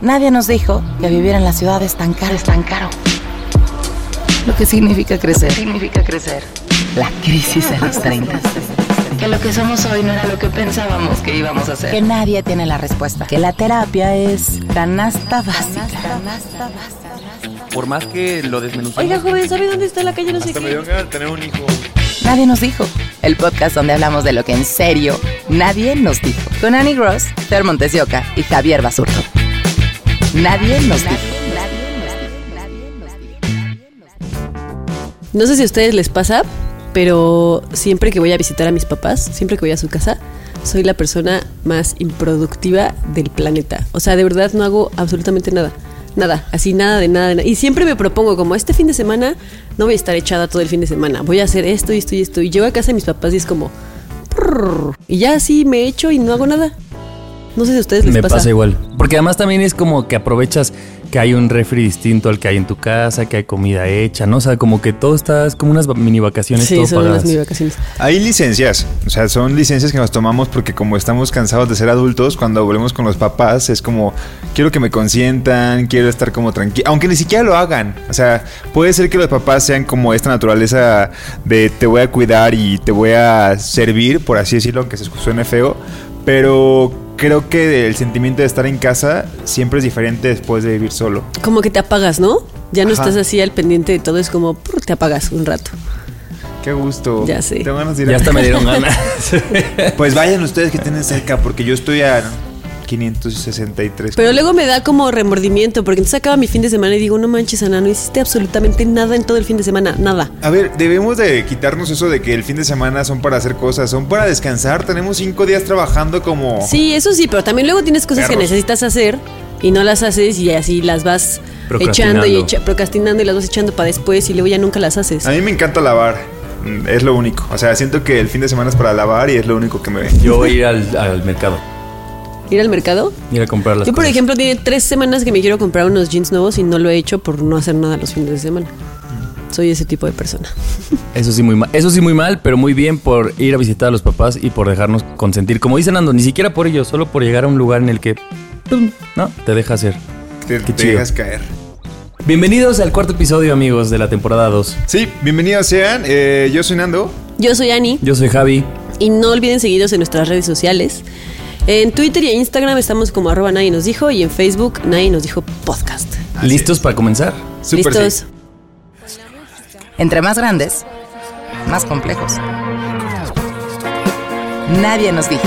Nadie nos dijo que vivir en la ciudad es tan caro, es tan caro. Lo que significa crecer. significa crecer? La crisis de los 30. Que lo que somos hoy no era lo que pensábamos que íbamos a ser. Que nadie tiene la respuesta. Que la terapia es canasta básica. Por más que lo desmenucemos. Oiga, joven, ¿sabe dónde está la calle? No sé me qué. tener un hijo. Nadie nos dijo. El podcast donde hablamos de lo que en serio nadie nos dijo. Con Annie Gross, Fer Montesioca y Javier Basurto. Nadie nos dijo. No sé si a ustedes les pasa, pero siempre que voy a visitar a mis papás, siempre que voy a su casa, soy la persona más improductiva del planeta. O sea, de verdad no hago absolutamente nada. Nada, así nada de nada de nada. Y siempre me propongo, como este fin de semana, no voy a estar echada todo el fin de semana. Voy a hacer esto y esto y esto. Y llego a casa de mis papás y es como. y ya así me echo y no hago nada. No sé si a ustedes les Me pasa. pasa igual. Porque además también es como que aprovechas que hay un refri distinto al que hay en tu casa, que hay comida hecha, ¿no? O sea, como que todo está, es como unas mini vacaciones Sí, todo son pagadas. las mini vacaciones. Hay licencias, o sea, son licencias que nos tomamos porque como estamos cansados de ser adultos, cuando volvemos con los papás es como, quiero que me consientan, quiero estar como tranquilo, aunque ni siquiera lo hagan. O sea, puede ser que los papás sean como esta naturaleza de te voy a cuidar y te voy a servir, por así decirlo, aunque se suene feo, pero creo que el sentimiento de estar en casa siempre es diferente después de vivir solo. Como que te apagas, ¿no? Ya no Ajá. estás así al pendiente de todo, es como te apagas un rato. Qué gusto. Ya sé. Tengo ganas de ir a Ya hasta me dieron ganas. Pues vayan ustedes que tienen cerca, porque yo estoy a 563. Pero luego me da como remordimiento, porque entonces acaba mi fin de semana y digo, no manches, Ana, no hiciste absolutamente nada en todo el fin de semana, nada. A ver, debemos de quitarnos eso de que el fin de semana son para hacer cosas, son para descansar. Tenemos cinco días trabajando como... Sí, eso sí, pero también luego tienes cosas que necesitas hacer y no las haces y así las vas Procrastinando. echando y echa- procrastinando y las vas echando para después y luego ya nunca las haces. A mí me encanta lavar. Mm, Es lo único. O sea, siento que el fin de semana es para lavar y es lo único que me... Yo voy a ir al, al mercado. ¿Ir al mercado? Ir a comprar las Yo, por cosas. ejemplo, tiene tres semanas que me quiero comprar unos jeans nuevos y no lo he hecho por no hacer nada los fines de semana. Soy ese tipo de persona. Eso sí muy mal. Eso sí muy mal, pero muy bien por ir a visitar a los papás y por dejarnos consentir. Como dice Nando, ni siquiera por ello, solo por llegar a un lugar en el que pum, no te deja hacer. Te, Qué te chido. dejas caer. Bienvenidos al cuarto episodio, amigos, de la temporada 2. Sí, bienvenidos sean. Eh, yo soy Nando. Yo soy Ani. Yo soy Javi. Y no olviden seguirnos en nuestras redes sociales. En Twitter y en Instagram estamos como arroba nadie nos dijo y en Facebook nadie nos dijo podcast. Así ¿Listos para comenzar? Súper ¿Listos? sí. Entre más grandes, más complejos. Nadie nos dijo.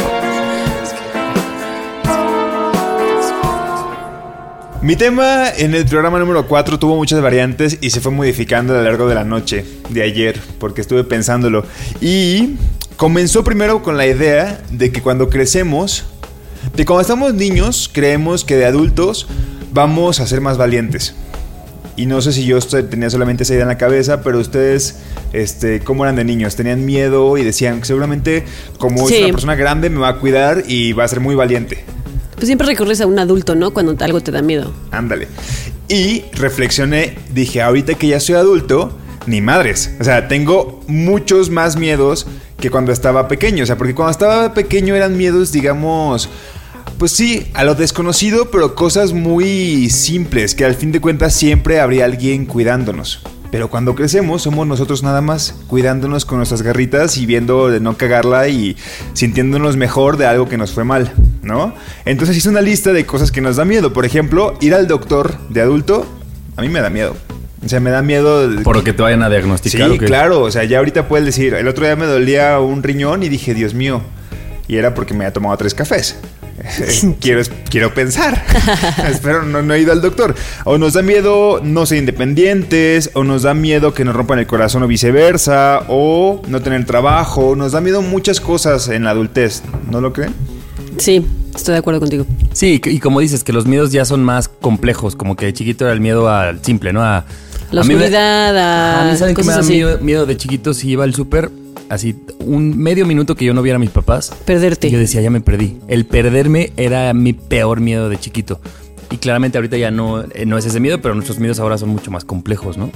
Mi tema en el programa número 4 tuvo muchas variantes y se fue modificando a lo largo de la noche de ayer, porque estuve pensándolo. Y comenzó primero con la idea de que cuando crecemos, de cuando estamos niños, creemos que de adultos vamos a ser más valientes. Y no sé si yo tenía solamente esa idea en la cabeza, pero ustedes, este, ¿cómo eran de niños? Tenían miedo y decían, seguramente como Sí. es una persona grande me va a cuidar y va a ser muy valiente. Pues siempre recurres a un adulto, ¿no? Cuando algo te da miedo. Ándale. Y reflexioné, dije, ahorita que ya soy adulto, ni madres. O sea, tengo muchos más miedos que cuando estaba pequeño. O sea, porque cuando estaba pequeño eran miedos, digamos, pues sí, a lo desconocido, pero cosas muy simples, que al fin de cuentas siempre habría alguien cuidándonos. Pero cuando crecemos somos nosotros nada más, cuidándonos con nuestras garritas y viendo de no cagarla y sintiéndonos mejor de algo que nos fue mal, ¿no? Entonces hice una lista de cosas que nos da miedo. Por ejemplo, ir al doctor de adulto, a mí me da miedo. O sea, me da miedo... de- Por lo que te vayan a diagnosticar. Sí, claro. O sea, ya ahorita puedes decir, el otro día me dolía un riñón y dije, Dios mío. Y era porque me había tomado tres cafés. quiero, quiero pensar. Espero no, no he ido al doctor. O nos da miedo no ser independientes, o nos da miedo que nos rompan el corazón o viceversa, o no tener trabajo. Nos da miedo muchas cosas en la adultez. ¿No lo creen? Sí, estoy de acuerdo contigo. Sí, y como dices, que los miedos ya son más complejos, como que de chiquito era el miedo al simple, ¿no? A, La a mí me- oscuridad, a, a mí, ¿saben qué me da miedo de chiquito si iba al súper? Así, un medio minuto que yo no viera a mis papás. Perderte. Yo decía, ya me perdí. El perderme era mi peor miedo de chiquito. Y claramente ahorita ya no, eh, no es ese miedo, pero nuestros miedos ahora son mucho más complejos, ¿no?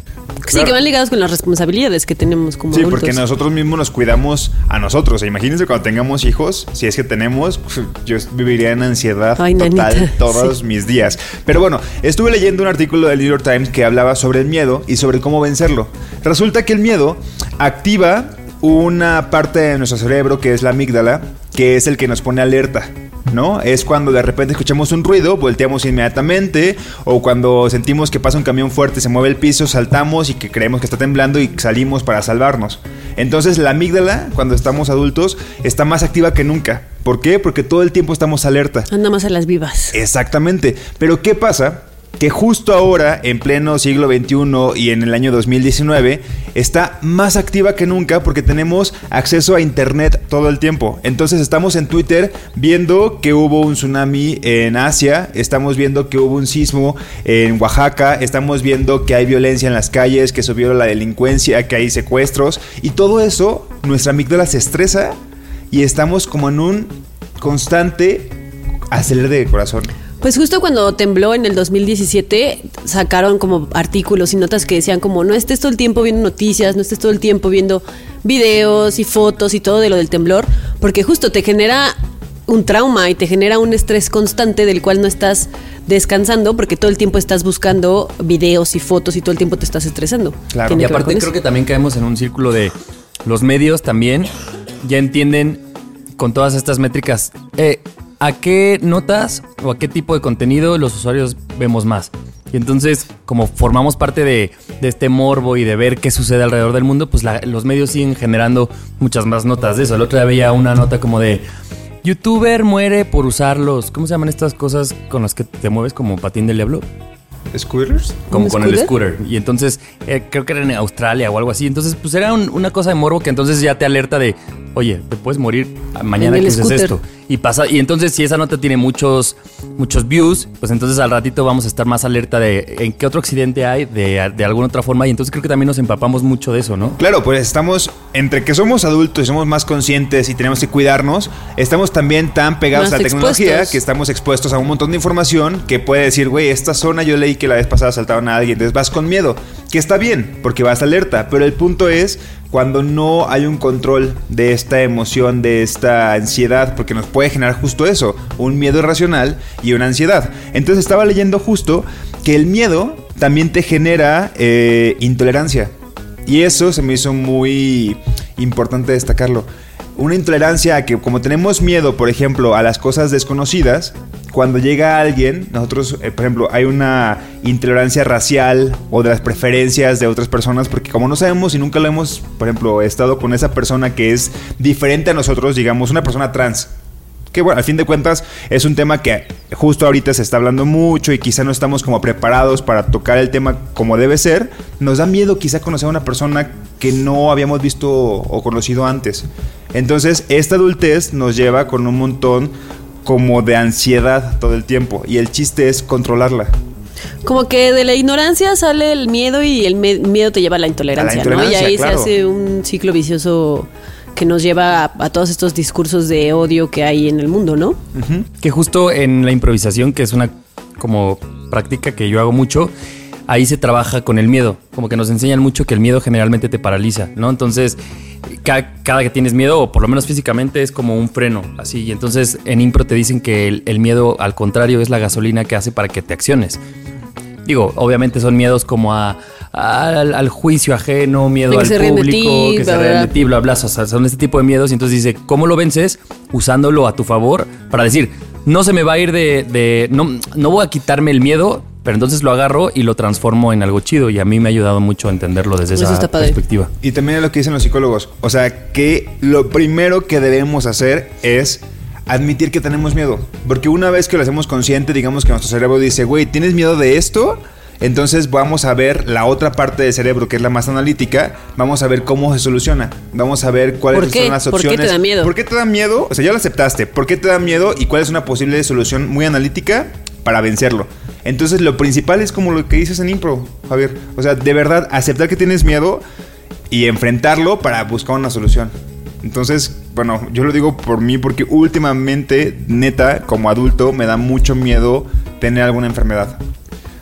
Sí, que van ligados con las responsabilidades que tenemos como Sí, adultos. porque nosotros mismos nos cuidamos a nosotros. Imagínense cuando tengamos hijos, si es que tenemos, pues, yo viviría en ansiedad Ay, total nanita, todos sí. mis días. Pero bueno, estuve leyendo un artículo del New York Times que hablaba sobre el miedo y sobre cómo vencerlo. Resulta que el miedo activa una parte de nuestro cerebro que es la amígdala, que es el que nos pone alerta. ¿No? Es cuando de repente escuchamos un ruido, volteamos inmediatamente, o cuando sentimos que pasa un camión fuerte, se mueve el piso, saltamos y que creemos que está temblando y salimos para salvarnos. Entonces la amígdala, cuando estamos adultos, está más activa que nunca. ¿Por qué? Porque todo el tiempo estamos alerta. Anda más a las vivas. Exactamente. Pero ¿qué pasa? Que justo ahora, en pleno siglo XXI y en el año 2019, está más activa que nunca porque tenemos acceso a Internet todo el tiempo. Entonces estamos en Twitter viendo que hubo un tsunami en Asia, estamos viendo que hubo un sismo en Oaxaca, estamos viendo que hay violencia en las calles, que subió la delincuencia, que hay secuestros. Y todo eso, nuestra amígdala se estresa y estamos como en un constante acelere de corazón. Pues justo cuando tembló en el 2017, sacaron como artículos y notas que decían como no estés todo el tiempo viendo noticias, no estés todo el tiempo viendo videos y fotos y todo de lo del temblor, porque justo te genera un trauma y te genera un estrés constante del cual no estás descansando porque todo el tiempo estás buscando videos y fotos y todo el tiempo te estás estresando. Claro. Tiene Y aparte creo eso. que también caemos en un círculo de los medios también ya entienden con todas estas métricas eh, a qué notas o a qué tipo de contenido los usuarios vemos más. Y entonces, como formamos parte de, de este morbo y de ver qué sucede alrededor del mundo, pues la- los medios siguen generando muchas más notas de eso. El otro día veía una nota como de youtuber muere por usar los, ¿cómo se llaman estas cosas con las que te mueves como patín del diablo? ¿Scooters? como ¿Un con el scooter? Y entonces, eh, creo que era en Australia o algo así. Entonces, pues era un- una cosa de morbo que entonces ya te alerta de, oye, te puedes morir mañana que uses esto. Y pasa, y entonces si esa nota tiene muchos, muchos views, pues entonces al ratito vamos a estar más alerta de en qué otro accidente hay de, de alguna otra forma. Y entonces creo que también nos empapamos mucho de eso, ¿no? Claro, pues estamos, entre que somos adultos y somos más conscientes y tenemos que cuidarnos, estamos también tan pegados Más a la tecnología que estamos expuestos a un montón de información que puede decir, güey, esta zona yo leí que la vez pasada saltaron a alguien, entonces vas con miedo, que está bien, porque vas alerta, pero el punto es cuando no hay un control de esta emoción, de esta ansiedad, porque nos puede generar justo eso, un miedo irracional y una ansiedad. Entonces estaba leyendo justo que el miedo también te genera eh, intolerancia. Y eso se me hizo muy importante destacarlo. Una intolerancia a que como tenemos miedo, por ejemplo, a las cosas desconocidas, cuando llega alguien, nosotros, eh, por ejemplo, hay una intolerancia racial o de las preferencias de otras personas, porque como no sabemos y nunca lo hemos, por ejemplo, estado con esa persona que es diferente a nosotros, digamos, una persona trans, que bueno, al fin de cuentas es un tema que justo ahorita se está hablando mucho y quizá no estamos como preparados para tocar el tema como debe ser. Nos da miedo quizá conocer a una persona que no habíamos visto o conocido antes. Entonces, esta adultez nos lleva con un montón como de ansiedad todo el tiempo y el chiste es controlarla. Como que de la ignorancia sale el miedo y el miedo te lleva a la intolerancia, ¿no? Y ahí claro. se hace un ciclo vicioso que nos lleva a, a todos estos discursos de odio que hay en el mundo, ¿no? Que justo en la improvisación, que es una como práctica que yo hago mucho, ahí se trabaja con el miedo. Como que nos enseñan mucho que el miedo generalmente te paraliza, ¿no? Entonces, ca- cada, que tienes miedo, o por lo menos físicamente, es como un freno, así. Y entonces en impro te dicen que el, el miedo, al contrario, es la gasolina que hace para que te acciones. Digo, obviamente son miedos como a, al, al juicio ajeno, miedo que al se público, ti, que se ríen de ti, bla, bla. O sea, son este tipo de miedos. Y entonces dice, ¿cómo lo vences? Usándolo a tu favor para decir, no se me va a ir de. de- no, no voy a quitarme el miedo, pero entonces lo agarro y lo transformo en algo chido. Y a mí me ha ayudado mucho a entenderlo desde Eso esa perspectiva. Y también es lo que dicen los psicólogos. O sea, que lo primero que debemos hacer es admitir que tenemos miedo. Porque una vez que lo hacemos consciente, digamos que nuestro cerebro dice, güey, ¿tienes miedo de esto? Entonces vamos a ver la otra parte del cerebro, que es la más analítica. Vamos a ver cómo se soluciona. Vamos a ver cuáles ¿Por qué? son las ¿Por qué opciones. te da miedo? ¿Por qué te da miedo? O sea, ya lo aceptaste. ¿Por qué te da miedo y cuál es una posible solución muy analítica para vencerlo? Entonces lo principal es como lo que dices en impro, Javier. O sea, de verdad, aceptar que tienes miedo y enfrentarlo para buscar una solución. Entonces, bueno, yo lo digo por mí porque últimamente, neta, como adulto, me da mucho miedo tener alguna enfermedad.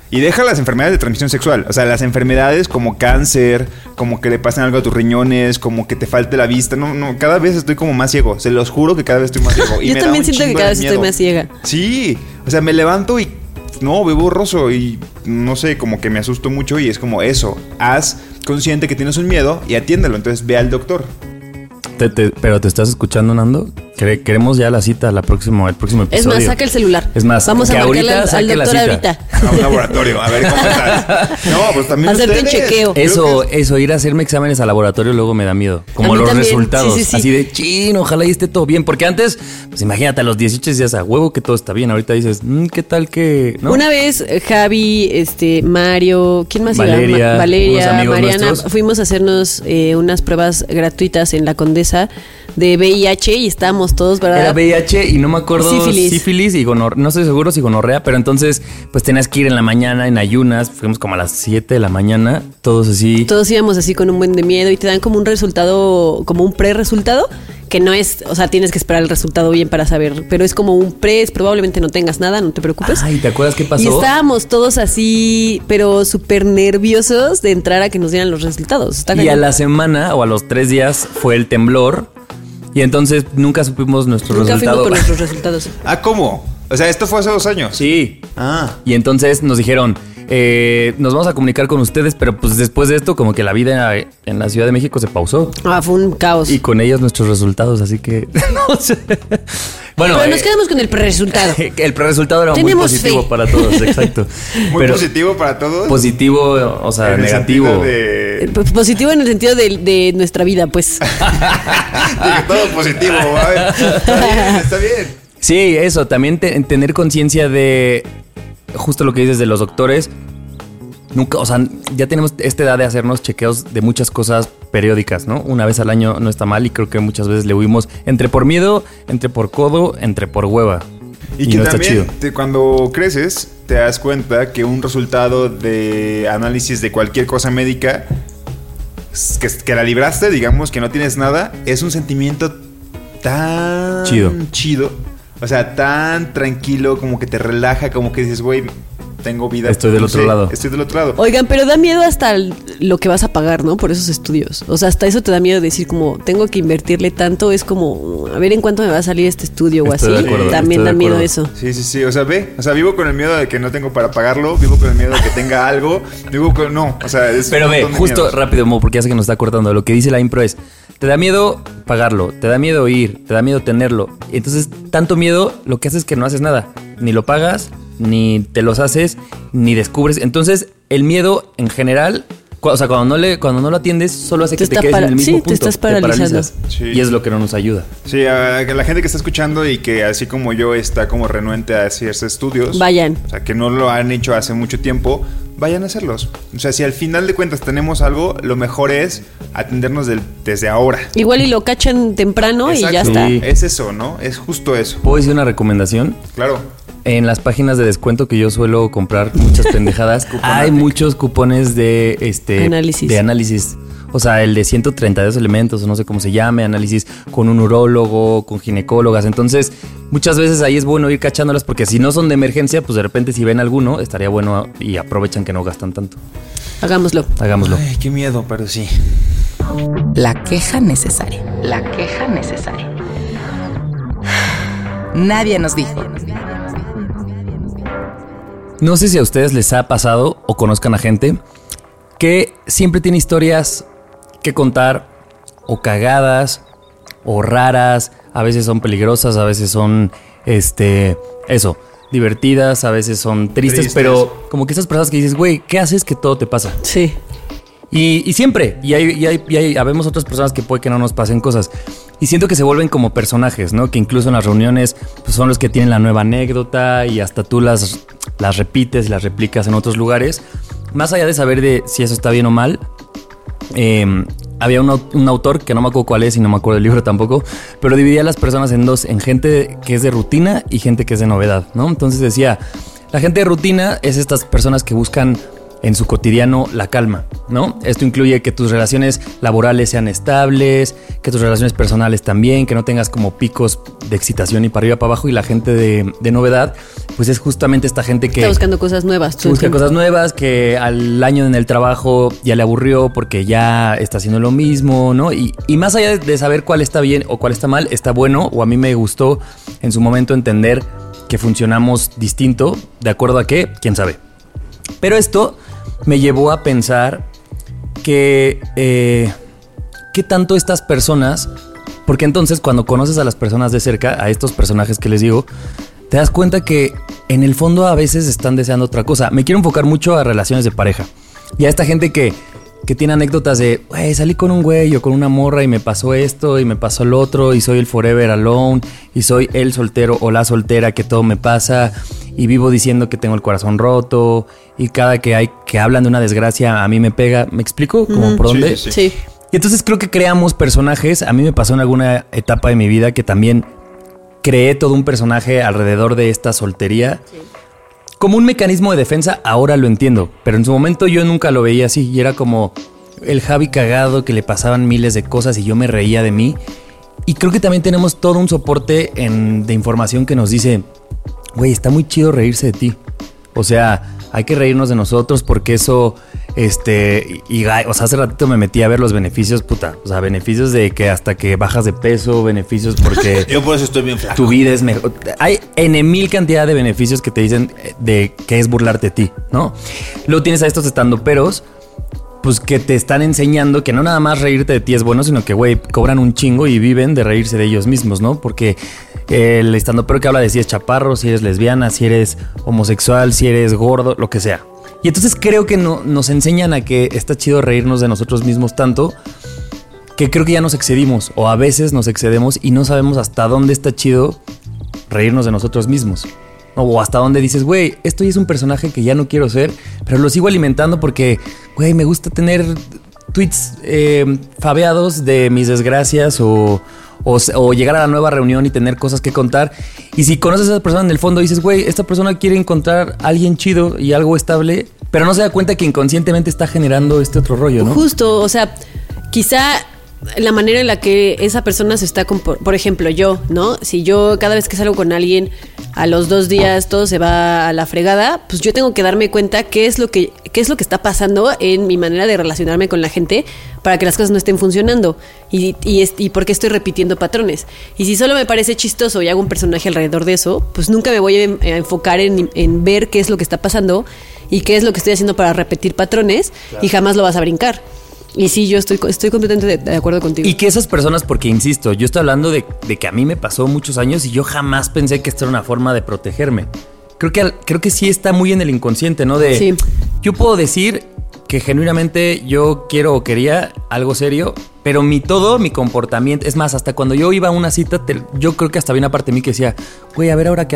Y deja las enfermedades de transmisión sexual. O sea, las enfermedades como cáncer, como que le pasen algo a tus riñones, como que te falte la vista. No, no, cada vez estoy como más ciego. Se los juro que cada vez estoy más ciego. Y Yo me da también un siento que cada vez estoy más ciega. Sí, o sea, me levanto y no, veo borroso y no sé, como que me asusto mucho y es como eso. Haz consciente que tienes un miedo y atiéndelo. Entonces ve al doctor. Te- te- pero te estás escuchando, Nando. Quere- queremos ya la cita, la próximo, el próximo Es episodio. más, saca el celular. Es más, vamos a que ahorita al, al saque la cita. ahorita. A un laboratorio, a ver cómo estás. No, pues también Hacerte un chequeo. Eso, eso, ir a hacerme exámenes al laboratorio luego me da miedo. Como los también, resultados. sí, sí, sí. Así de chin, ojalá y esté todo bien. Porque antes, pues imagínate, a los 18 decías a huevo que todo está bien. Ahorita dices, "Mm, ¿qué tal que.? ¿no? Una vez eh, Javi, este, Mario, ¿quién más Valeria, iba? Ma- Valeria, Mariana, nuestros. fuimos a hacernos eh, unas pruebas gratuitas en la Condesa de VIH y estábamos todos, ¿verdad? Era VIH y no me acuerdo Sífilis. sífilis, y gonorrea. No estoy seguro si gonorrea, pero entonces, pues tenías que ir en la mañana en ayunas. Fuimos como a las 7 de la mañana, todos así. Todos íbamos así con un buen de miedo y te dan como un resultado, como un pre-resultado, que no es, o sea, tienes que esperar el resultado bien para saber, pero es como un pre, es probablemente no tengas nada, no te preocupes. Ay, ¿te acuerdas qué pasó? Y estábamos todos así, pero súper nerviosos de entrar a que nos dieran los resultados. Está Y a la semana o a los tres días fue el temblor. Y entonces nunca supimos nuestro Nunca fuimos resultado. con nuestros resultados. Ah, ¿cómo? O sea, esto fue hace dos años. Sí. Ah. Y entonces nos dijeron, eh, nos vamos a comunicar con ustedes, pero pues después de esto como que la vida en la Ciudad de México se pausó. Ah, fue un caos. Y con ellos nuestros resultados, así que no sé. Bueno, pero nos eh, quedamos con el pre-resultado. el pre-resultado era Tenemos muy positivo fe. para todos, exacto. Muy Pero positivo para todos. positivo, o sea, En negativo. de- Eh, Positivo en el sentido de, de nuestra vida, pues. Todo positivo. a ver. Está bien, está bien. Sí, eso, también te- tener conciencia de justo lo que dices de los doctores. Nunca, o sea, ya tenemos esta edad de hacernos chequeos de muchas cosas periódicas, ¿no? Una vez al año no está mal y creo que muchas veces le huimos entre por miedo, entre por codo, entre por hueva. Y, que no está también te- cuando creces te das cuenta que un resultado de análisis de cualquier cosa médica que, que la libraste, digamos que no tienes nada, es un sentimiento tan Chido. chido. O sea, tan tranquilo, como que te relaja, como que dices, güey, tengo vida. Estoy del no otro sé, lado. Estoy del otro lado. Oigan, pero da miedo hasta lo que vas a pagar, ¿no? Por esos estudios. O sea, hasta eso te da miedo decir como, tengo que invertirle tanto. Es como, a ver en cuánto me va a salir este estudio o Estoy así. de acuerdo, También estoy da de miedo eso. Sí, sí, sí. O sea, ve. O sea, vivo con el miedo de que no tengo para pagarlo. Vivo con el miedo de que tenga algo. Vivo con. No. O sea, es. Pero un ve, de justo miedos. rápido, Mo, porque ya sé que nos está cortando. Lo que dice la impro es, te da miedo pagarlo, te da miedo ir, te da miedo tenerlo. Entonces, tanto miedo, lo que haces es que no haces nada. Ni lo pagas, ni te los haces, ni descubres. Entonces, el miedo en general, o sea, cuando no, le, cuando no lo atiendes, solo hace Te que te está quedes para- en el mismo sí, te punto. estás paralizando. paralizas. Sí. Y es lo que no nos ayuda. Sí, a que la gente que está escuchando y que así como yo está como renuente a hacerse estudios. Vayan. O sea, que no lo han hecho hace mucho tiempo, vayan a hacerlos. O sea, si al final de cuentas tenemos algo, lo mejor es atendernos del- desde ahora. Igual y lo cachan temprano y ya está. Sí. Es eso, ¿no? Es justo eso. ¿Puedo decir una recomendación? Claro. En las páginas de descuento que yo suelo comprar muchas pendejadas, hay muchos cupones de este Análisis. de análisis. O sea, el de 132 elementos, o no sé cómo se llame, análisis con un urólogo, con ginecólogas. Entonces, muchas veces ahí es bueno ir cachándolas porque si no son de emergencia, pues de repente si ven alguno, estaría bueno y aprovechan que no gastan tanto. Hagámoslo. Hagámoslo. Ay, qué miedo, pero sí. La queja necesaria. La queja necesaria. Nadie nos dijo. No sé si a ustedes les ha pasado o conozcan a gente que siempre tiene historias que contar o cagadas o raras, a veces son peligrosas, a veces son este eso, divertidas, a veces son tristes, Tristes. pero como que esas personas que dices, güey, ¿qué haces que todo te pasa? Sí. Y, y siempre, y hay, y hay, y hay- habemos otras personas que puede que no nos pasen cosas. Y siento que se vuelven como personajes, ¿no? Que incluso en las reuniones pues, son los que tienen la nueva anécdota y hasta tú las, las repites las replicas en otros lugares. más allá de saber de si eso está bien o mal, eh, había un, au- un autor que no me acuerdo cuál es y no me acuerdo del libro tampoco, pero dividía las personas en dos, en gente que es de rutina y gente que es de novedad, ¿no? Entonces decía, la gente de rutina es estas personas que buscan en su cotidiano la calma, ¿no? Esto incluye que tus relaciones laborales sean estables, que tus relaciones personales también, que no tengas como picos de excitación y para arriba para abajo y la gente de, de novedad, pues es justamente esta gente que Está buscando cosas nuevas. busca cosas nuevas, que al año en el trabajo ya le aburrió porque ya está haciendo lo mismo, ¿no? Y, y más allá de, de saber cuál está bien o cuál está mal, está bueno, o a mí me gustó en su momento entender que funcionamos distinto, ¿de acuerdo a qué? ¿Quién sabe? Pero esto me llevó a pensar que... Eh, ¿Qué tanto estas personas... Porque entonces cuando conoces a las personas de cerca, a estos personajes que les digo, te das cuenta que en el fondo a veces están deseando otra cosa. Me quiero enfocar mucho a relaciones de pareja. Y a esta gente que, que tiene anécdotas de, güey, salí con un güey o con una morra y me pasó esto y me pasó lo otro y soy el forever alone y soy el soltero o la soltera que todo me pasa y vivo diciendo que tengo el corazón roto y cada que hay que hablan de una desgracia a mí me pega. ¿Me explico? Como por Sí, dónde? sí, sí. Sí. Y entonces creo que creamos personajes. A mí me pasó en alguna etapa de mi vida que también creé todo un personaje alrededor de esta soltería. Como un mecanismo de defensa, ahora lo entiendo. Pero en su momento yo nunca lo veía así. Y era como el Javi cagado que le pasaban miles de cosas y yo me reía de mí. Y creo que también tenemos todo un soporte de información que nos dice, güey, está muy chido reírse de ti. O sea, hay que reírnos de nosotros porque eso, este, y, o sea, hace ratito me metí a ver los beneficios, puta. O sea, beneficios de que hasta que bajas de peso, beneficios porque Yo por eso estoy bien flaco. tu vida es mejor. Hay N mil cantidad de beneficios que te dicen eh, de que es burlarte de ti, ¿no? Luego tienes a estos estando peros, pues que te están enseñando que no nada más reírte de ti es bueno, sino que, güey, cobran un chingo y viven de reírse de ellos mismos, ¿no? Porque el estando pero que habla de si es chaparro, si eres lesbiana, si eres homosexual, si eres gordo, lo que sea. Y entonces creo que no, nos enseñan a que está chido reírnos de nosotros mismos tanto que creo que ya nos excedimos o a veces nos excedemos y no sabemos hasta dónde está chido reírnos de nosotros mismos. O hasta dónde dices, güey, esto ya es un personaje que ya no quiero ser, pero lo sigo alimentando porque, güey, me gusta tener tweets eh, fabeados de mis desgracias o, o, llegar a la nueva reunión y tener cosas que contar. Y si conoces a esa persona en el fondo, dices, güey, esta persona quiere encontrar alguien chido y algo estable, pero no se da cuenta que inconscientemente está generando este otro rollo, ¿no? Justo, o sea, quizá la manera en la que esa persona se está, por ejemplo, yo, ¿no? Si yo cada vez que salgo con alguien a los dos días todo se va a la fregada, pues yo tengo que darme cuenta qué es lo que qué es lo que está pasando en mi manera de relacionarme con la gente para que las cosas no estén funcionando y, y, y por qué estoy repitiendo patrones. Y si solo me parece chistoso y hago un personaje alrededor de eso, pues nunca me voy a, a enfocar en, en ver qué es lo que está pasando y qué es lo que estoy haciendo para repetir patrones y jamás lo vas a brincar. Y sí, yo estoy, estoy completamente de, de acuerdo contigo. Y que esas personas, porque insisto, yo estoy hablando de, de que a mí me pasó muchos años y yo jamás pensé que esto era una forma de protegerme. Creo que, creo que sí está muy en el inconsciente, ¿no? De, Sí. Yo puedo decir que genuinamente yo quiero o quería algo serio, pero mi todo, mi comportamiento, es más, hasta cuando yo iba a una cita, te- yo creo que hasta había una parte de mí que decía, güey, a ver ahora qué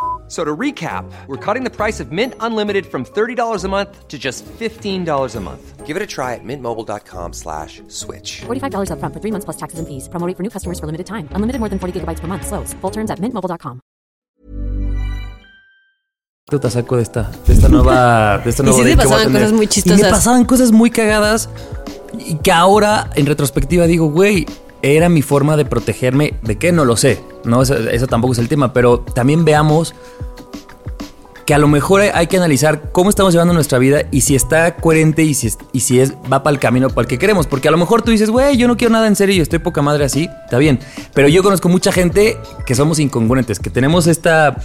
F- So to recap, we're cutting the price of Mint Unlimited from $30 a month to just $15 a month. Give it a try at mintmobile.com slash switch. $45 upfront for three months plus taxes and fees. Promo for new customers for limited time. Unlimited more than 40 gigabytes per month. Slows. Full terms at mintmobile.com. te saco de esta, de esta nueva, de esta Y nueva sí te que pasaban cosas muy chistosas. Y chistosas. me pasaban cosas muy cagadas y que ahora en retrospectiva digo, güey, era mi forma de protegerme. ¿De qué? No lo sé. No, eso, eso tampoco es el tema, pero también veamos que a lo mejor hay, que analizar cómo estamos llevando nuestra vida y si está coherente y si, es- y si es, va para el camino para el que queremos. Porque a lo mejor tú dices, güey, yo no quiero nada en serio y estoy poca madre así, está bien. Pero yo conozco mucha gente que somos incongruentes, que tenemos esta,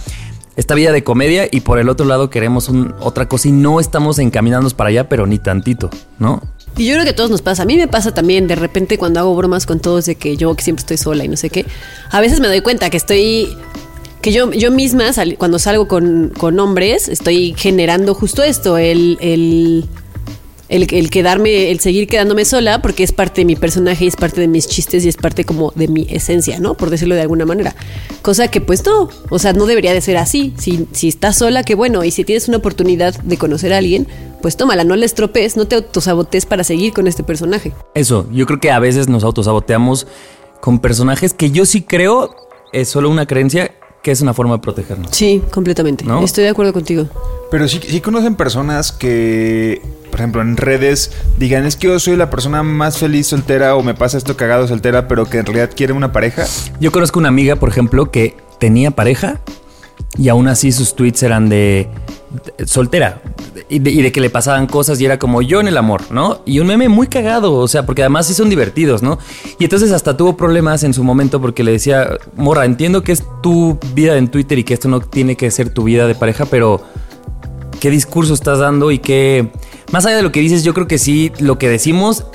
esta vida de comedia y por el otro lado queremos otra cosa y no estamos encaminándonos para allá, pero ni tantito, ¿no? Y yo creo que a todos nos pasa. A mí me pasa también de repente cuando hago bromas con todos de que yo que siempre estoy sola y no sé qué. A veces me doy cuenta que estoy que yo, yo misma, cuando salgo con, con hombres, estoy generando justo esto, el, el, el, el quedarme, el seguir quedándome sola, porque es parte de mi personaje y es parte de mis chistes y es parte como de mi esencia, ¿no? Por decirlo de alguna manera. Cosa que pues no, o sea, no debería de ser así. Si, si estás sola, qué bueno, y si tienes una oportunidad de conocer a alguien, pues tómala, no le estropees, no te autosabotees para seguir con este personaje. Eso, yo creo que a veces nos autosaboteamos con personajes que yo sí creo es solo una creencia que es una forma de protegernos. Sí, completamente. ¿No? Estoy de acuerdo contigo. Pero sí, sí conocen personas que, por ejemplo, en redes digan, es que yo soy la persona más feliz soltera o me pasa esto cagado soltera, pero que en realidad quiere una pareja. Yo conozco una amiga, por ejemplo, que tenía pareja y aún así sus tweets eran de, de- soltera y de, que le pasaban cosas y era como yo en el amor, ¿no? Y un meme muy cagado, o sea, porque además sí son divertidos, ¿no? Y entonces hasta tuvo problemas en su momento porque le decía, Morra, entiendo que es tu vida en Twitter y que esto no tiene que ser tu vida de pareja, pero qué discurso estás dando y qué... Más allá de lo que dices, yo creo que sí, lo que decimos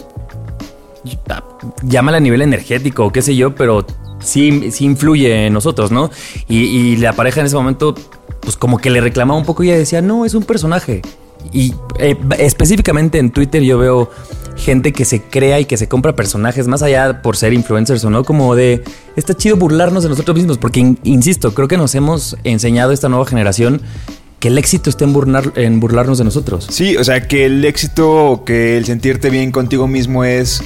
llámala a nivel energético o qué sé yo, pero sí, sí influye en nosotros, ¿no? Y la pareja en ese momento, pues como que le reclamaba un poco y ella decía, no, es un personaje. Y eh, específicamente en Twitter yo veo gente que se crea y que se compra personajes, más allá por ser influencers o no, como de, está chido burlarnos de nosotros mismos, porque, in- insisto, creo que nos hemos enseñado esta nueva generación que el éxito está en, burlar- en burlarnos de nosotros. Sí, o sea, que el éxito, que el sentirte bien contigo mismo es,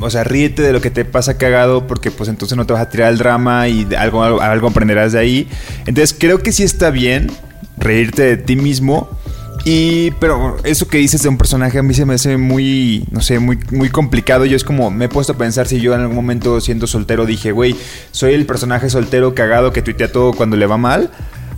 o sea, ríete de lo que te pasa cagado porque pues entonces no te vas a tirar el drama y algo, algo aprenderás de ahí. Entonces creo que sí está bien reírte de ti mismo. Y, pero eso que dices de un personaje a mí se me hace muy, no sé, muy, muy complicado. Yo es como, me he puesto a pensar si yo en algún momento siendo soltero dije, güey, soy el personaje soltero cagado que tuitea todo cuando le va mal.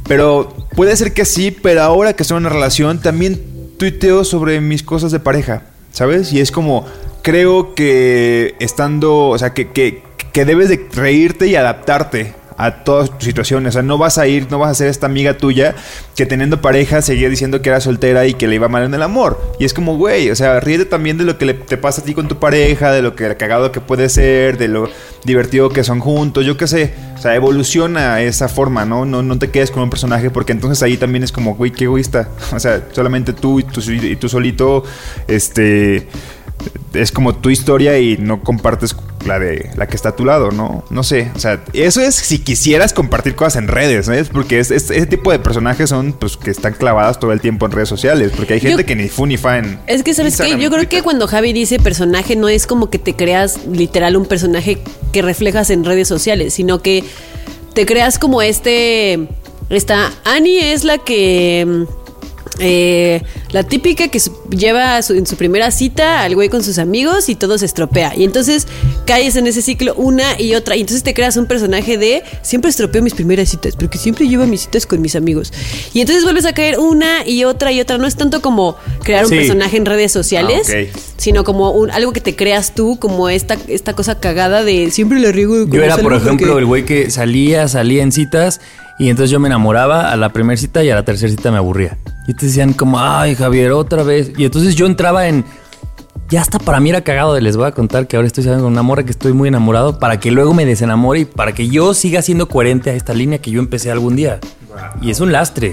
Pero puede ser que sí, pero ahora que estoy en una relación también tuiteo sobre mis cosas de pareja, ¿sabes? Y es como, creo que estando, o sea, que, que, que debes de reírte y adaptarte a todas tus situaciones. O sea, no vas a ir, no vas a ser esta amiga tuya que teniendo pareja seguía diciendo que era soltera y que le iba mal en el amor. Y es como, güey, o sea, ríete también de lo que le, te pasa a ti con tu pareja, de lo que cagado que puede ser, de lo divertido que son juntos, yo qué sé. O sea, evoluciona esa forma, ¿no? No, no te quedes con un personaje porque entonces ahí también es como, güey, qué egoísta. O sea, solamente tú y tú, y tú solito, este es como tu historia y no compartes la de la que está a tu lado, ¿no? No sé, o sea, eso es si quisieras compartir cosas en redes, ¿no? Porque es, es- ese tipo de personajes son pues que están clavadas todo el tiempo en redes sociales, porque hay gente Yo- que ni fu ni fa en Es que, ¿sabes qué? Yo creo que cuando Javi dice personaje, no es como que te creas literal un personaje que reflejas en redes sociales, sino que te creas como este. Esta Annie es la que. Eh, la típica que lleva su- en su primera cita al güey con sus amigos y todo se estropea. Y entonces caes en ese ciclo una y otra. Y entonces te creas un personaje de siempre estropeo mis primeras citas, porque siempre llevo mis citas con mis amigos. Y entonces vuelves a caer una y otra y otra. No es tanto como crear un Sí. personaje en redes sociales, Ah, sino como un, algo que te creas tú, como esta, esta cosa cagada de siempre le riego. Yo era, por ejemplo, porque- el güey que salía, salía en citas y entonces yo me enamoraba a la primera cita y a la tercera cita me aburría. Y te decían como, ay, Javier, otra vez. Y entonces yo entraba en... Ya hasta para mí era cagado de les voy a contar que ahora estoy saliendo con una morra que estoy muy enamorado para que luego me desenamore y para que yo siga siendo coherente a esta línea que yo empecé algún día. Y es un lastre.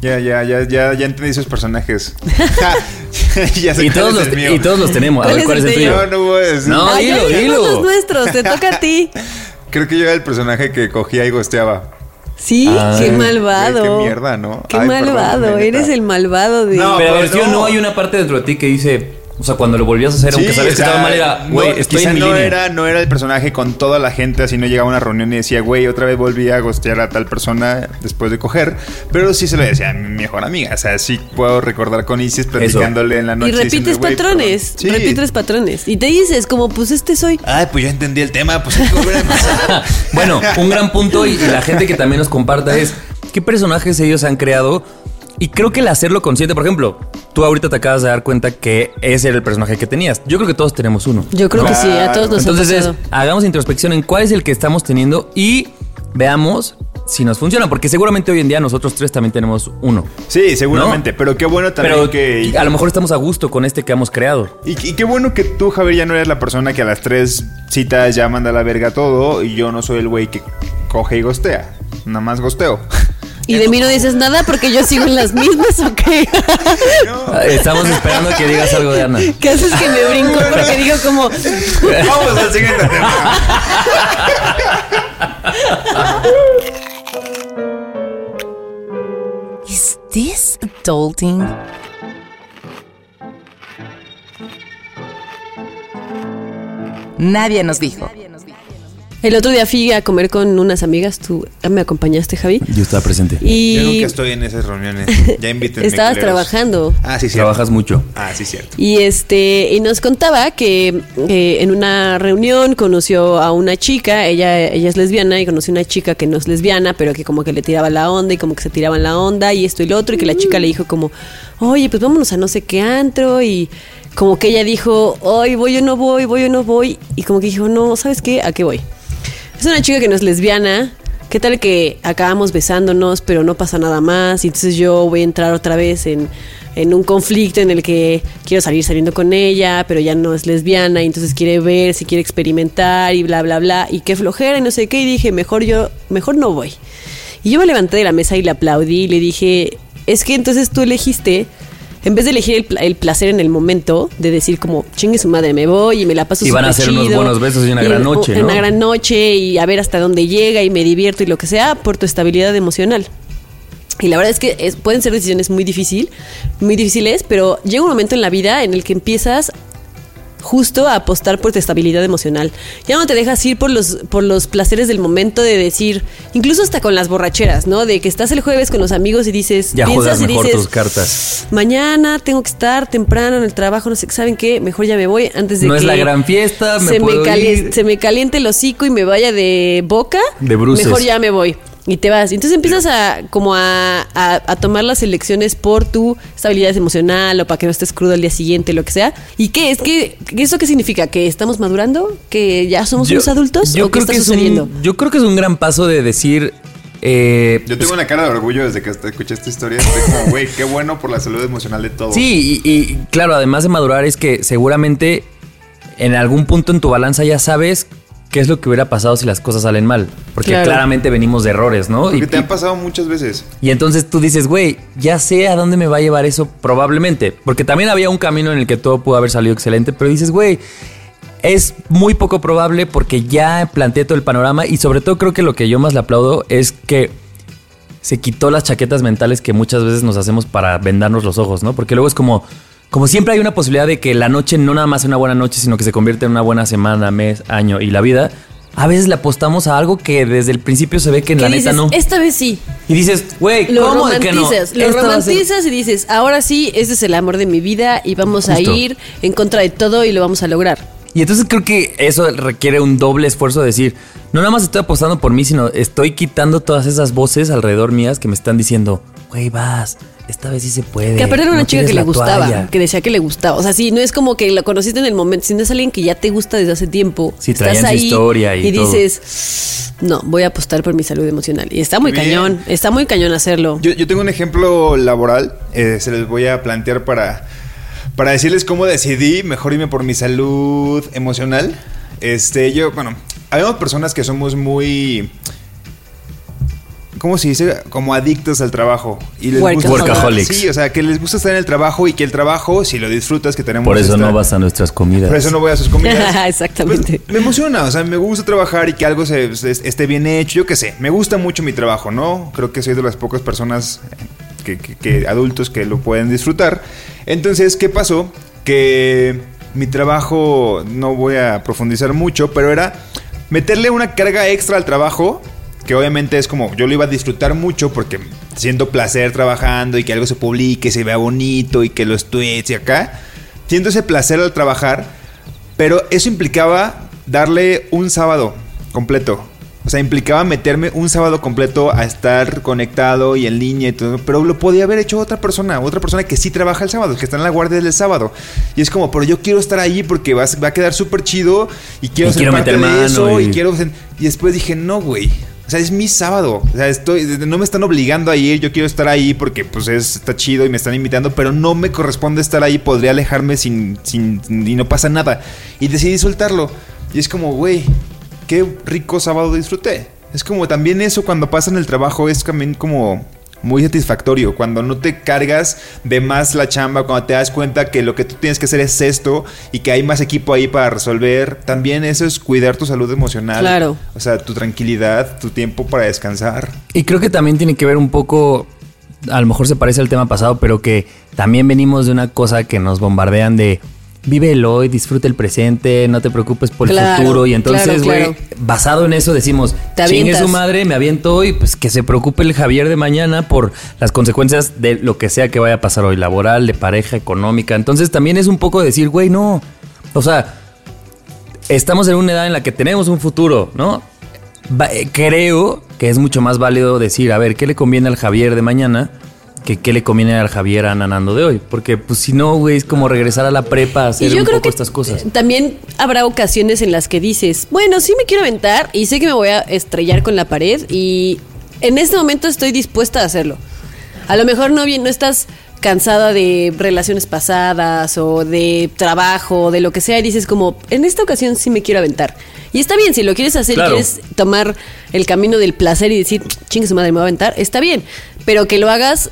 Ya, ya, ya, ya, ya entendí esos personajes. ya sé Y cuál todos, es los, el mío. y todos los tenemos. A ¿Cuál ver, ¿cuál es el tuyo? No, no voy a decir. No, Ay, dilo. los nuestros, te toca a ti. Creo que yo era el personaje que cogía y gosteaba. Sí, Ay, qué malvado. güey, qué mierda, ¿no? Qué Ay, malvado, eres el malvado de... No, Pero a ver, no. no hay una parte dentro de ti que dice... O sea, cuando lo volvías a hacer, aunque sabes o que estaba mal, era... Güey, no, estoy quizá en mi no línea. era, no era el personaje con toda la gente, así no llegaba a una reunión y decía, güey, otra vez volví a gostear a tal persona después de coger. Pero sí se lo decía a mi mejor amiga. O sea, sí puedo recordar con Isis platicándole en la y noche. repites diciéndole, "Güey, patrones, perdón". Sí. repites patrones. Y te dices, como, pues este soy. Ay, pues ya entendí el tema, pues bueno, un gran punto y, y la gente que también nos comparta es qué personajes ellos han creado. Y creo que el hacerlo consciente, por ejemplo, tú ahorita te acabas de dar cuenta que ese era el personaje que tenías. Yo creo que todos tenemos uno. Yo creo que sí, a todos nos Entonces ha es, pasado. hagamos introspección en cuál es el que estamos teniendo y veamos si nos funciona, porque seguramente hoy en día nosotros tres también tenemos uno. Sí, seguramente. Pero qué bueno también Pero que. a lo mejor estamos a gusto con este que hemos creado. Y, y qué bueno que tú, Javier, ya no eres la persona que a las tres citas ya manda a la verga todo y yo no soy el güey que coge y gostea. nada más gosteo. Y de mí no dices nada porque yo sigo en las mismas o qué. Estamos esperando que digas algo de Ana. ¿Qué haces que me brinco? Porque digo como, Vamos al siguiente tema. Is this adulting? Nadie nos dijo. El otro día fui a comer con unas amigas, tú me acompañaste, Javi. Yo estaba presente. Y Yo nunca estoy en esas reuniones. Ya invítenme. estabas culeros. trabajando. Ah, sí, cierto. Trabajas mucho. Ah, sí, cierto. Y este, y nos contaba que eh, en una reunión conoció a una chica, ella, ella es lesbiana, y conoció a una chica que no es lesbiana, pero que como que le tiraba la onda y como que se tiraban la onda y esto y lo otro, y que la chica le dijo como, oye, pues vámonos a no sé qué antro, y como que ella dijo, hoy voy o no voy, voy o no voy, y como que dijo, no, ¿sabes qué? ¿A qué voy? Es una chica que no es lesbiana. ¿Qué tal que acabamos besándonos, pero no pasa nada más? Y entonces yo voy a entrar otra vez en, en un conflicto en el que quiero salir saliendo con ella, pero ya no es lesbiana, y entonces quiere ver si quiere experimentar y bla, bla, bla. Y qué flojera y no sé qué. Y dije, mejor yo, mejor no voy. Y yo me levanté de la mesa y le aplaudí y le dije, es que entonces tú elegiste, en vez de elegir el, el placer en el momento, de decir como, chingue su madre, me voy y me la paso Y van a ser unos buenos besos y una gran noche, ¿no? Una gran noche y a ver hasta dónde llega y me divierto y lo que sea por tu estabilidad emocional. Y la verdad es que es- pueden ser decisiones muy difícil, muy difíciles, pero llega un momento en la vida en el que empiezas justo a apostar por tu estabilidad emocional. Ya no te dejas ir por los, por los placeres del momento de decir, incluso hasta con las borracheras, ¿no? De que estás el jueves con los amigos y dices, Ya piensas y mejor dices, tus cartas. mañana tengo que estar temprano en el trabajo, no sé, ¿saben qué? Mejor ya me voy antes de No que es la gran fiesta, me se, me puedo ir. se me caliente el hocico y me vaya de boca. De bruces. Mejor ya me voy. Y te vas. Y Entonces empiezas a como a, a- a tomar las elecciones por tu estabilidad emocional o para que no estés crudo al día siguiente, lo que sea. ¿Y qué? ¿Es que eso qué significa? ¿Que estamos madurando? ¿Que ya somos unos adultos? ¿O qué está que es sucediendo? un, yo creo que es un gran paso de decir. eh, Yo tengo una cara de orgullo desde que hasta escuché esta historia. Estoy como, güey, qué bueno por la salud emocional de todos. Sí, y, y claro, además de madurar es que seguramente en algún punto en tu balanza ya sabes qué es lo que hubiera pasado si las cosas salen mal. Porque Claro. claramente venimos de errores, ¿no? Porque Y, te han pasado muchas veces. y entonces tú dices, güey, ya sé a dónde me va a llevar eso probablemente. Porque también había un camino en el que todo pudo haber salido excelente, pero dices, güey, es muy poco probable porque ya planteé todo el panorama y sobre todo creo que lo que yo más le aplaudo es que se quitó las chaquetas mentales que muchas veces nos hacemos para vendarnos los ojos, ¿no? Porque luego es como, como siempre hay una posibilidad de que la noche no nada más sea una buena noche, sino que se convierte en una buena semana, mes, año y la vida. A veces le apostamos a algo que desde el principio se ve que en la dices, neta no. esta vez sí. Y dices, güey, ¿cómo de que no? romantizas, lo Esto va a ser- romantizas y dices, ahora sí, este es el amor de mi vida y vamos a ir en contra de todo y lo vamos a lograr. Y entonces creo que eso requiere un doble esfuerzo de decir, no nada más estoy apostando por mí, sino estoy quitando todas esas voces alrededor mías que me están diciendo, güey, vas, esta vez sí se puede. Que aparte era una no chica que le la gustaba, toalla". que decía que le gustaba. O sea, sí, no es como que lo conociste en el momento, sino es alguien que ya te gusta desde hace tiempo. Sí, traían su historia y todo. dices, no, voy a apostar por mi salud emocional. Y está muy Bien. cañón, está muy cañón hacerlo. Yo, yo tengo un ejemplo laboral, eh, se les voy a plantear para, para decirles cómo decidí mejor irme por mi salud emocional. Este, yo, bueno, habemos personas que somos muy... ¿Cómo se dice? Como adictos al trabajo. Y les gusta Workaholics. estar- Workaholics. Sí, o sea, que les gusta estar en el trabajo y que el trabajo, si lo disfrutas, que tenemos... Por eso esta- no vas a nuestras comidas. por eso no voy a sus comidas. Exactamente. Pues, me emociona, o sea, me gusta trabajar y que algo se, se- esté bien hecho. Yo qué sé, me gusta mucho mi trabajo, ¿no? Creo que soy de las pocas personas que, que- que- adultos que lo pueden disfrutar. Entonces, ¿qué pasó? Que mi trabajo, no voy a profundizar mucho, pero era meterle una carga extra al trabajo. Que obviamente es como yo lo iba a disfrutar mucho porque siento placer trabajando y que algo se publique, se vea bonito y que los tweets y acá. Siento ese placer al trabajar, pero eso implicaba darle un sábado completo. O sea, implicaba meterme un sábado completo a estar conectado y en línea y todo. Pero lo podía haber hecho otra persona, otra persona que sí trabaja el sábado, que está en la guardia del sábado. Y es como, pero yo quiero estar ahí porque va, a- va a quedar súper chido y quiero Y ser quiero parte meter de mano eso. Y... y- quiero. Y después dije, no, güey. O sea, es mi sábado. O sea, estoy, no me están obligando a ir. Yo quiero estar ahí porque pues es, está chido y me están invitando, pero no me corresponde estar ahí. Podría alejarme sin, sin y no pasa nada. Y decidí soltarlo. Y es como, güey, qué rico sábado disfruté. Es como también eso cuando pasa en el trabajo es también como muy satisfactorio. Cuando no te cargas de más la chamba, cuando te das cuenta que lo que tú tienes que hacer es esto y que hay más equipo ahí para resolver. También eso es cuidar tu salud emocional. Claro. O sea, tu tranquilidad, tu tiempo para descansar. Y creo que también tiene que ver un poco, a lo mejor se parece al tema pasado, pero que también venimos de una cosa que nos bombardean de vive el hoy, disfruta el presente, no te preocupes por el Claro, futuro. Y entonces, güey, claro. basado en eso decimos, chingue su madre, me aviento hoy, pues que se preocupe el Javier de mañana por las consecuencias de lo que sea que vaya a pasar hoy, laboral, de pareja, económica. Entonces también es un poco decir, güey, no. O sea, estamos en una edad en la que tenemos un futuro, ¿no? Eh, creo que es mucho más válido decir, a ver, ¿qué le conviene al Javier de mañana? Que qué le conviene al Javier ananando de hoy. Porque, pues, si no, güey, es como regresar a la prepa a hacer un poco estas cosas. también habrá ocasiones en las que dices, bueno, sí me quiero aventar y sé que me voy a estrellar con la pared y en este momento estoy dispuesta a hacerlo. A lo mejor no bien, no estás cansada de relaciones pasadas o de trabajo, de lo que sea, y dices como, en esta ocasión sí me quiero aventar. Y está bien, si lo quieres hacer Claro. y quieres tomar el camino del placer y decir, chingue su madre, me voy a aventar, está bien. Pero que lo hagas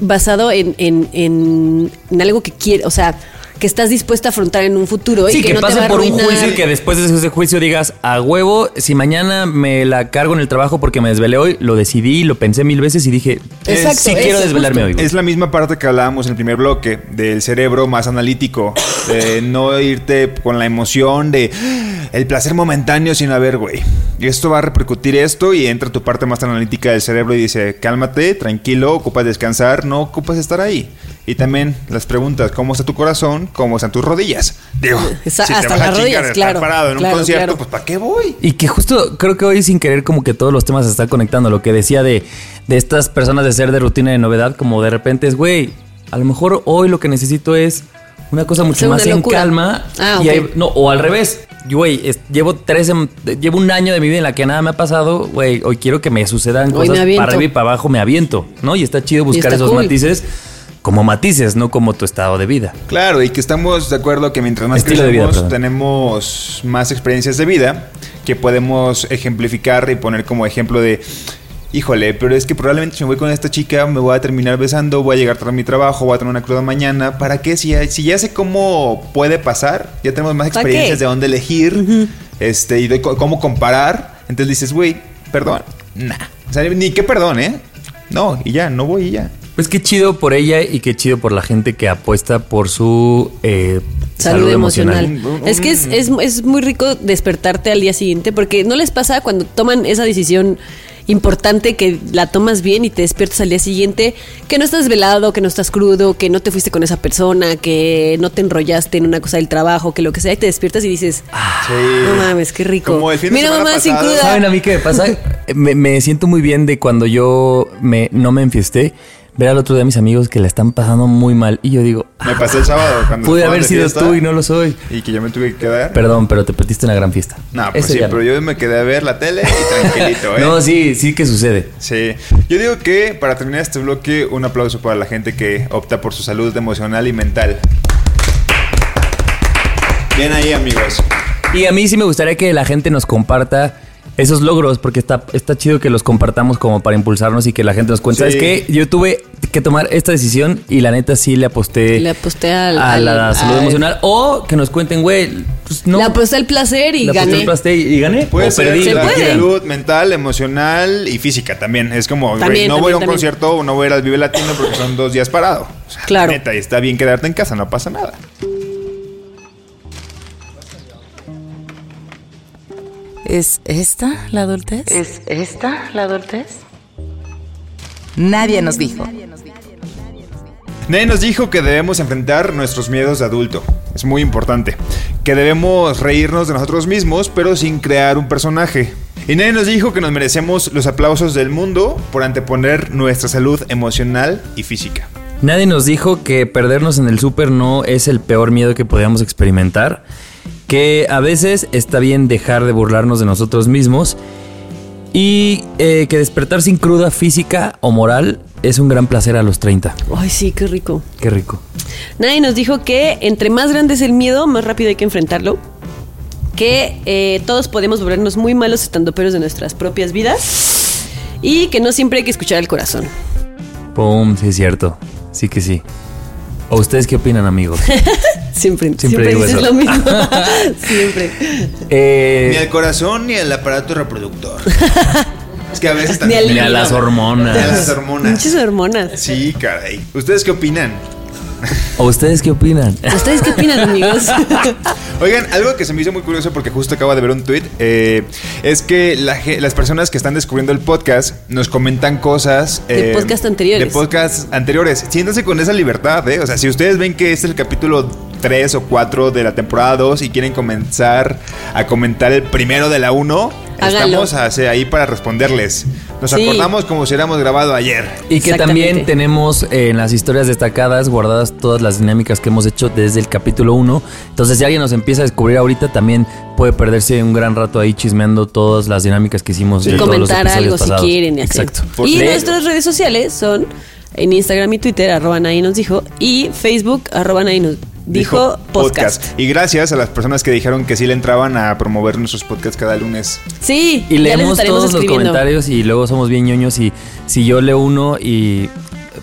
basado en, en, en, en algo que quieres, o sea, que estás dispuesta a afrontar en un futuro. y Sí, que, no te pase va a por un juicio y que después de ese juicio digas, a huevo, si mañana me la cargo en el trabajo porque me desvelé hoy, lo decidí, lo pensé mil veces y dije, Exacto, sí quiero desvelarme justo. hoy. güey. Es la misma parte que hablábamos en el primer bloque, del cerebro más analítico, de no irte con la emoción de "Ah, el placer momentáneo, sino a ver, güey, esto va a repercutir esto y entra tu parte más analítica del cerebro y dice, cálmate, tranquilo, ocupas descansar, no ocupas estar ahí. Y también las preguntas, ¿cómo está tu corazón? ¿Cómo están tus rodillas? Digo, Esa- si te hasta vas a las chingar rodillas, estar claro, parado en claro, un concierto, claro. pues ¿para qué voy? Y que justo creo que hoy sin querer como que todos los temas se están conectando. Lo que decía de, de estas personas de ser de rutina y de novedad, como de repente es, güey, a lo mejor hoy lo que necesito es una cosa mucho más en calma. Ah, y ok. hay- no, o al revés. Güey, llevo tres, sem- llevo un año de mi vida en la que nada me ha pasado, güey. Hoy quiero que me sucedan Hoy cosas me para arriba y para abajo, me aviento, ¿no? Y está chido buscar está esos cool. matices como matices, no como tu estado de vida. Claro, y que estamos de acuerdo que mientras más Estilo de vida, crecemos, perdón. tenemos más experiencias de vida que podemos ejemplificar y poner como ejemplo de, híjole, pero es que probablemente si me voy con esta chica me voy a terminar besando, voy a llegar tarde a mi trabajo, voy a tener una cruda mañana. ¿Para qué? Si ya, si ya sé cómo puede pasar, ya tenemos más ¿Para experiencias de dónde elegir este, y de cómo comparar. Entonces dices, güey, perdón, nah. O sea, ni qué perdón, ¿eh? No, y ya, no voy y ya. Pues qué chido por ella y qué chido por la gente que apuesta por su eh, Salud, emocional. emocional. Es que es, es, es muy rico despertarte al día siguiente porque no les pasa cuando toman esa decisión importante que la tomas bien y te despiertas al día siguiente, que no estás velado, que no estás crudo, que no te fuiste con esa persona, que no te enrollaste en una cosa del trabajo, que lo que sea, y te despiertas y dices, Sí. no mames, qué rico. Como el fin de Mira mamá sin cruda. ¿Saben a mí qué me pasa? me, me siento muy bien de cuando yo me, no me enfiesté, ver al otro día a mis amigos que la están pasando muy mal. Y yo digo, Me pasé el sábado cuando pude haber de sido fiesta tú y no lo soy. Y que yo me tuve que quedar. Perdón, pero te perdiste una gran fiesta. no, pues Ese sí, no. pero yo me quedé a ver la tele y tranquilito, ¿eh? No, sí, sí que sucede. Sí. Yo digo que para terminar este bloque, un aplauso para la gente que opta por su salud emocional y mental. Bien ahí, amigos. Y a mí sí me gustaría que la gente nos comparta esos logros, porque está, está chido que los compartamos como para impulsarnos y que la gente nos cuente. Sí. ¿Sabes qué? Yo tuve que tomar esta decisión y la neta sí le aposté, Le aposté al- a al- la salud al- emocional. O que nos cuenten, güey, pues no. Le aposté el placer y Le aposté gané. el pastel y, y gané. Puede o ser perdí. La salud mental, emocional y física también. Es como, güey, También, no voy a un también. concierto o no voy a ir al Vive Latino porque son dos días parado. O sea, Claro. Neta, y está bien quedarte en casa, no pasa nada. ¿Es esta la adultez? ¿Es esta la adultez? Nadie nos dijo. Nadie nos dijo que debemos enfrentar nuestros miedos de adulto. Es muy importante. Que debemos reírnos de nosotros mismos, pero sin crear un personaje. Y nadie nos dijo que nos merecemos los aplausos del mundo por anteponer nuestra salud emocional y física. Nadie nos dijo que perdernos en el súper no es el peor miedo que podíamos experimentar. Que a veces está bien dejar de burlarnos de nosotros mismos. Y eh, que despertar sin cruda física o moral es un gran placer a los 30. Ay, sí, qué rico. Qué rico. Nadie nos dijo que entre más grande es el miedo, más rápido hay que enfrentarlo. que eh, todos podemos volvernos muy malos estando peros de nuestras propias vidas y que no siempre hay que escuchar al corazón. Pum, sí es cierto. Sí que sí. ¿O ustedes qué opinan, amigos? Siempre, Siempre siempre, digo dices eso. lo mismo. siempre. Eh, Ni al corazón ni al aparato reproductor. es que a veces Ni al también. ni a las hormonas. Ni a las hormonas. Muchas hormonas. Sí, caray. ¿Ustedes qué opinan? ¿O ustedes qué opinan? ¿Ustedes qué opinan, amigos? Oigan, algo que se me hizo muy curioso porque justo acabo de ver un tweet es que la las personas que están descubriendo el podcast nos comentan cosas De podcast anteriores. De podcasts anteriores. Siéntanse con esa libertad, ¿eh? O sea, si ustedes ven que este es el capítulo 3 o 4 de la temporada 2 y quieren comenzar a comentar el primero de la 1, Háganlo. estamos ahí para responderles. Nos Sí. acordamos como si hubiéramos grabado ayer. Y que también tenemos eh, en las historias destacadas guardadas todas las dinámicas que hemos hecho desde el capítulo 1. Entonces, si alguien nos empieza a descubrir ahorita, también puede perderse un gran rato ahí chismeando todas las dinámicas que hicimos. Sí. de todos los comentar algo pasados. si quieren y. Exacto. Por y leer. nuestras redes sociales son en Instagram y Twitter, arroba nadie nos dijo, y Facebook, arroba nadie nos dijo, podcast. Y gracias a las personas que dijeron que sí le entraban a promover nuestros podcasts cada lunes. Sí, Y ya les leemos todos los comentarios y luego somos bien ñoños y si yo leo uno y...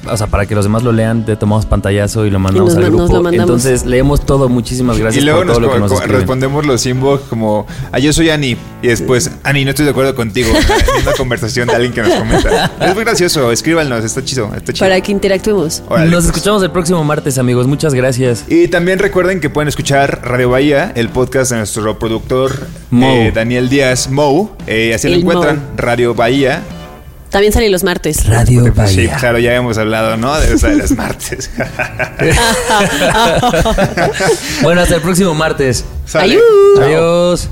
O sea, para que los demás lo lean, te tomamos pantallazo y lo mandamos nos al nos grupo. lo mandamos. Entonces, leemos todo. Muchísimas gracias y luego por nos, todo lo que nos escriben. respondemos los inbox como, ah, yo soy Ani. Y después, Ani, no estoy de acuerdo contigo. Es una conversación de alguien que nos comenta. Es muy gracioso, escríbanos, está chido, está chido. Para que interactuemos. Órale, Nos pues. escuchamos el próximo martes, amigos. Muchas gracias. Y también recuerden que pueden escuchar Radio Bahía, el podcast de nuestro productor Mo. eh, Daniel Díaz Mou. Eh, así lo encuentran, Mo. Radio Bahía. También salen los martes. Radio Sí, claro, ya hemos hablado, ¿no? De esa de las martes. Bueno, hasta el próximo martes. Sale. Ayú. Adiós.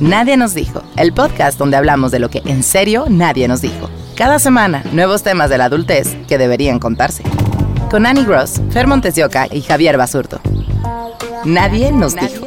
Nadie nos dijo, el podcast donde hablamos de lo que en serio nadie nos dijo. Cada semana, nuevos temas de la adultez que deberían contarse. Con Annie Gross, Fer Montesioca y Javier Basurto. Nadie nos dijo.